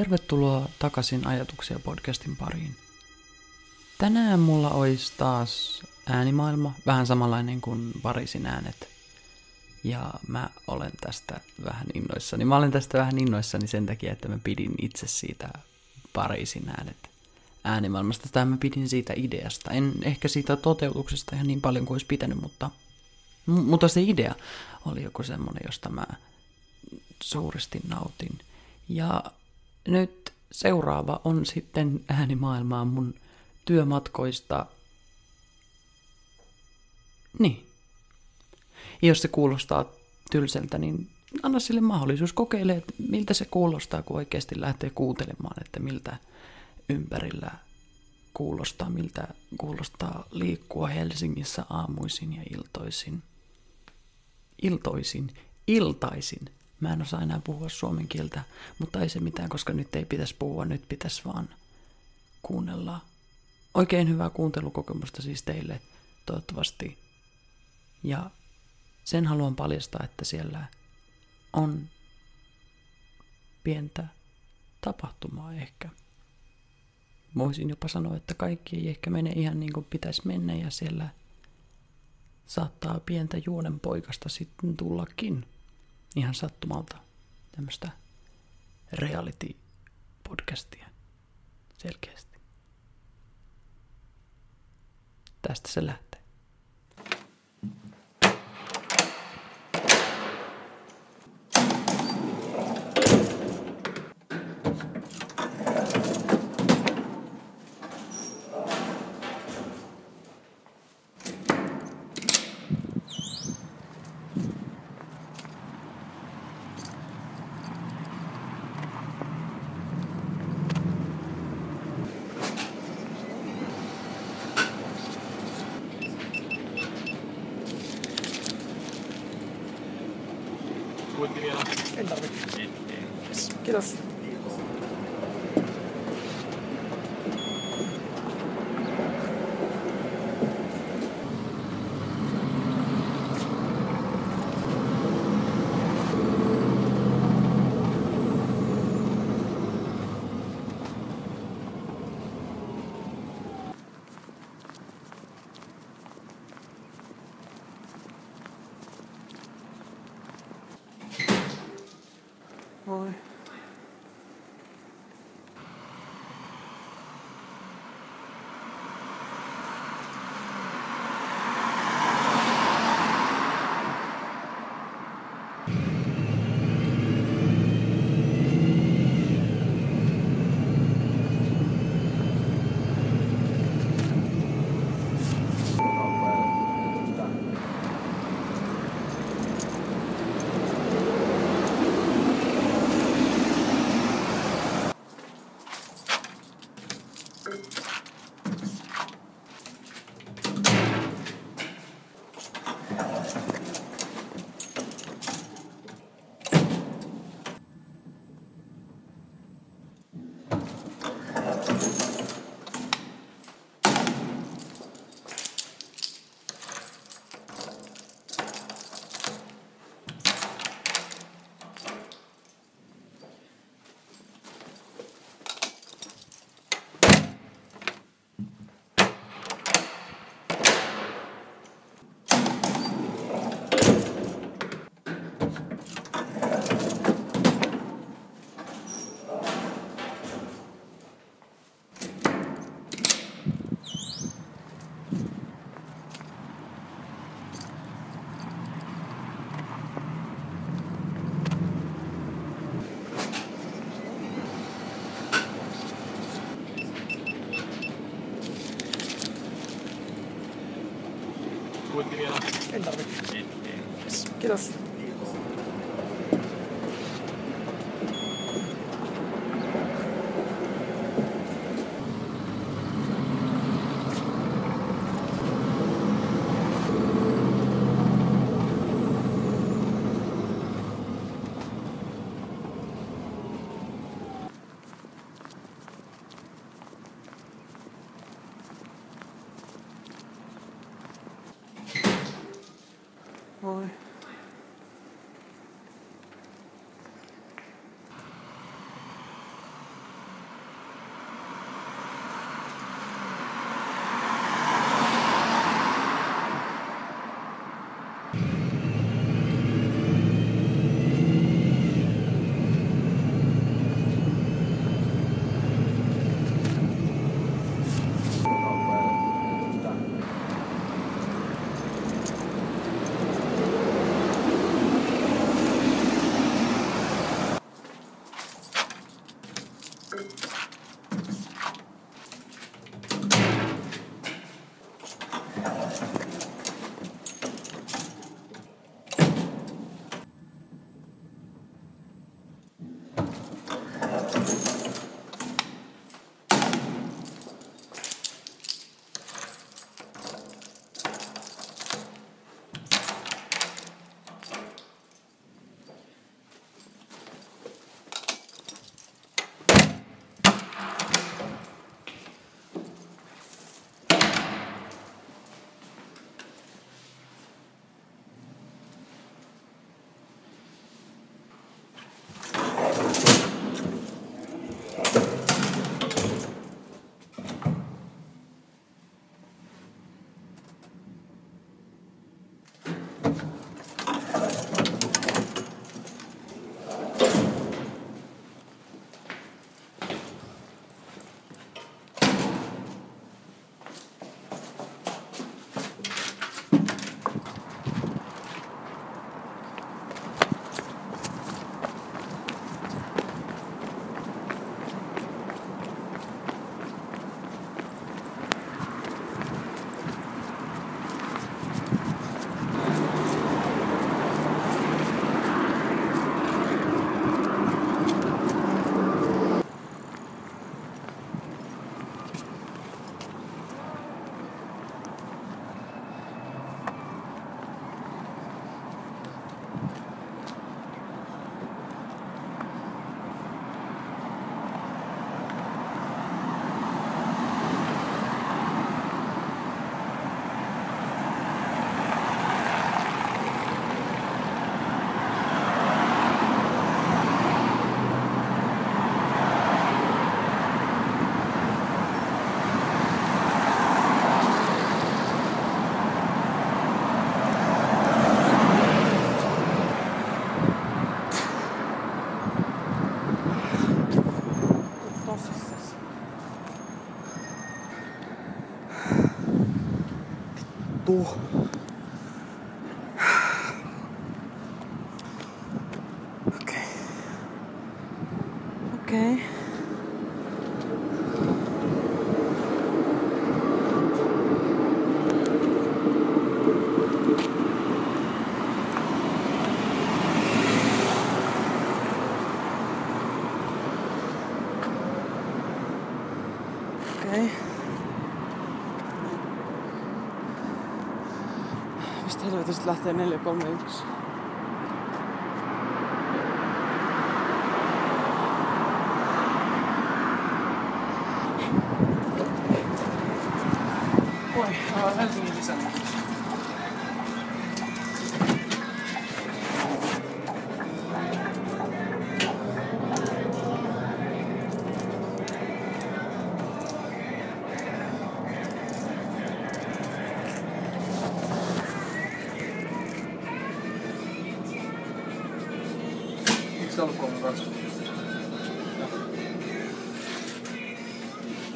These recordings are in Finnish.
Tervetuloa takaisin Ajatuksia podcastin pariin. Tänään mulla olisi taas äänimaailma, vähän samanlainen kuin Pariisin äänet. Ja mä olen tästä vähän innoissani. Mä olen tästä vähän innoissani sen takia, että mä pidin itse siitä Pariisin äänet äänimaailmasta. Tai mä pidin siitä ideasta. En ehkä siitä toteutuksesta ihan niin paljon kuin olisi pitänyt, mutta, mutta se idea oli joku semmoinen, josta mä suuresti nautin. Ja nyt seuraava on sitten äänimaailmaa mun työmatkoista. Niin. Jos se kuulostaa tylsältä, niin anna sille mahdollisuus kokeile, että miltä se kuulostaa, kun oikeasti lähtee kuuntelemaan, että miltä ympärillä kuulostaa, miltä kuulostaa liikkua Helsingissä aamuisin ja iltoisin. Iltoisin, iltaisin Mä en osaa enää puhua suomen kieltä, mutta ei se mitään, koska nyt ei pitäisi puhua, nyt pitäisi vaan kuunnella. Oikein hyvää kuuntelukokemusta siis teille, toivottavasti. Ja sen haluan paljastaa, että siellä on pientä tapahtumaa ehkä. Voisin jopa sanoa, että kaikki ei ehkä mene ihan niin kuin pitäisi mennä ja siellä saattaa pientä juonen poikasta sitten tullakin ihan sattumalta tämmöistä reality-podcastia selkeästi. Tästä se lähtee. き出すい。Gracias. Okay. Okay. Vist helvitist lættið nýli bólmið ykkur. poi uh, altri mi disegno.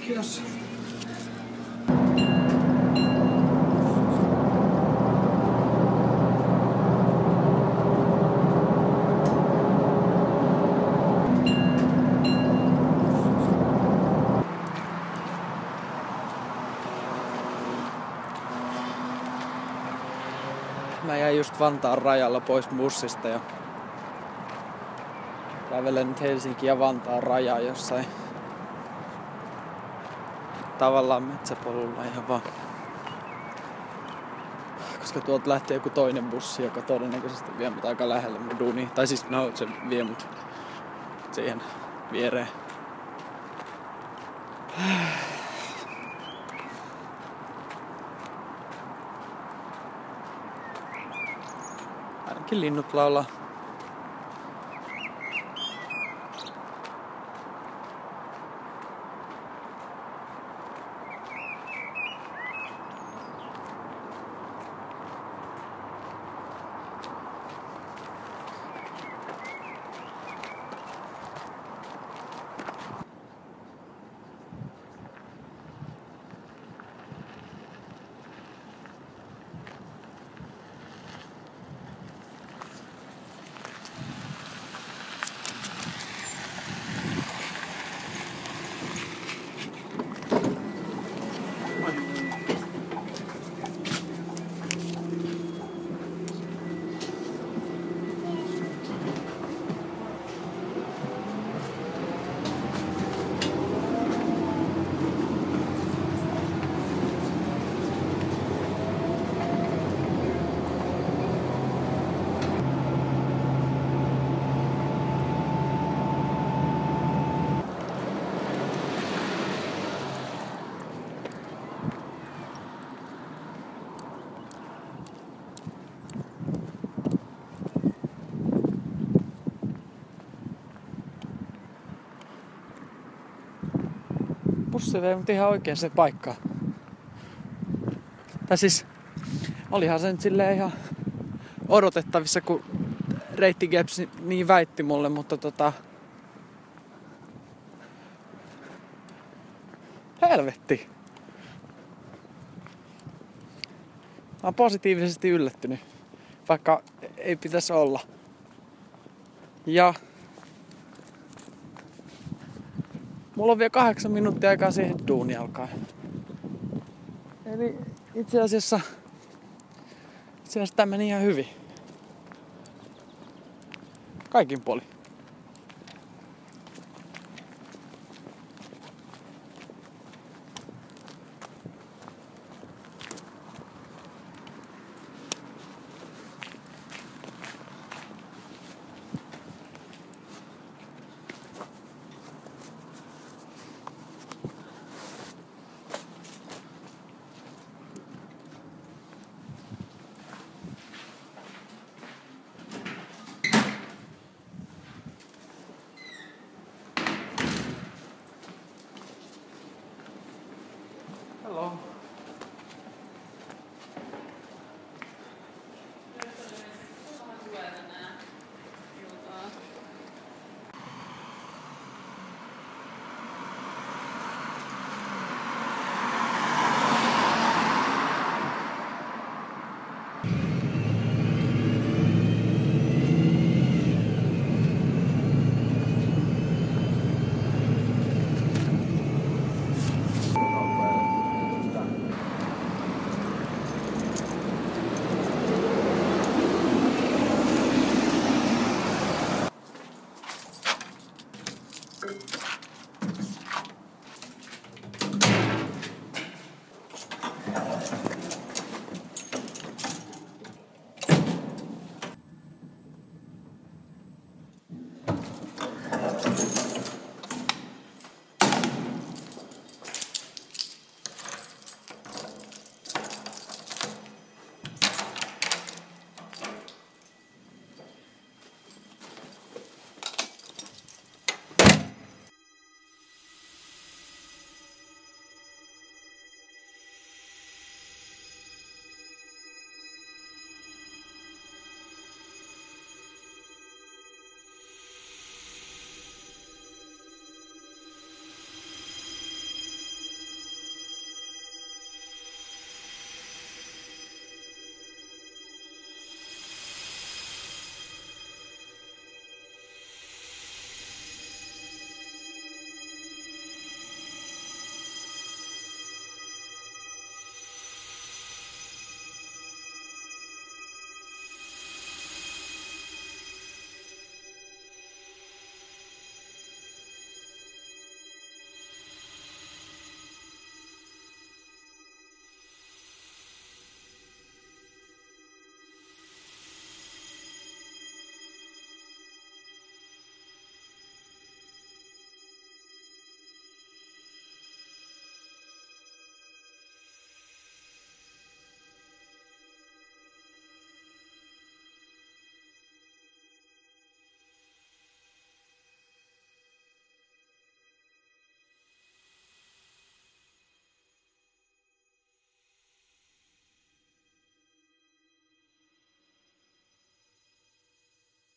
Que assim? Vantaan rajalla pois bussista ja kävelen nyt Helsinki ja Vantaan rajaa jossain tavallaan metsäpolulla ihan vaan. Koska tuolta lähtee joku toinen bussi, joka todennäköisesti vie mut aika lähelle mun duuni. Tai siis no se vie mut siihen viereen. Ainakin linnut laulaa. Bussi vei mut ihan oikein se paikka. Tai siis, olihan se nyt silleen ihan odotettavissa, kun reitti Geps niin väitti mulle, mutta tota... Helvetti! Mä oon positiivisesti yllättynyt, vaikka ei pitäisi olla. Ja Mulla on vielä kahdeksan minuuttia aikaa siihen duuni alkaa. Eli itse asiassa, itse asiassa tämä meni ihan hyvin. Kaikin puoli.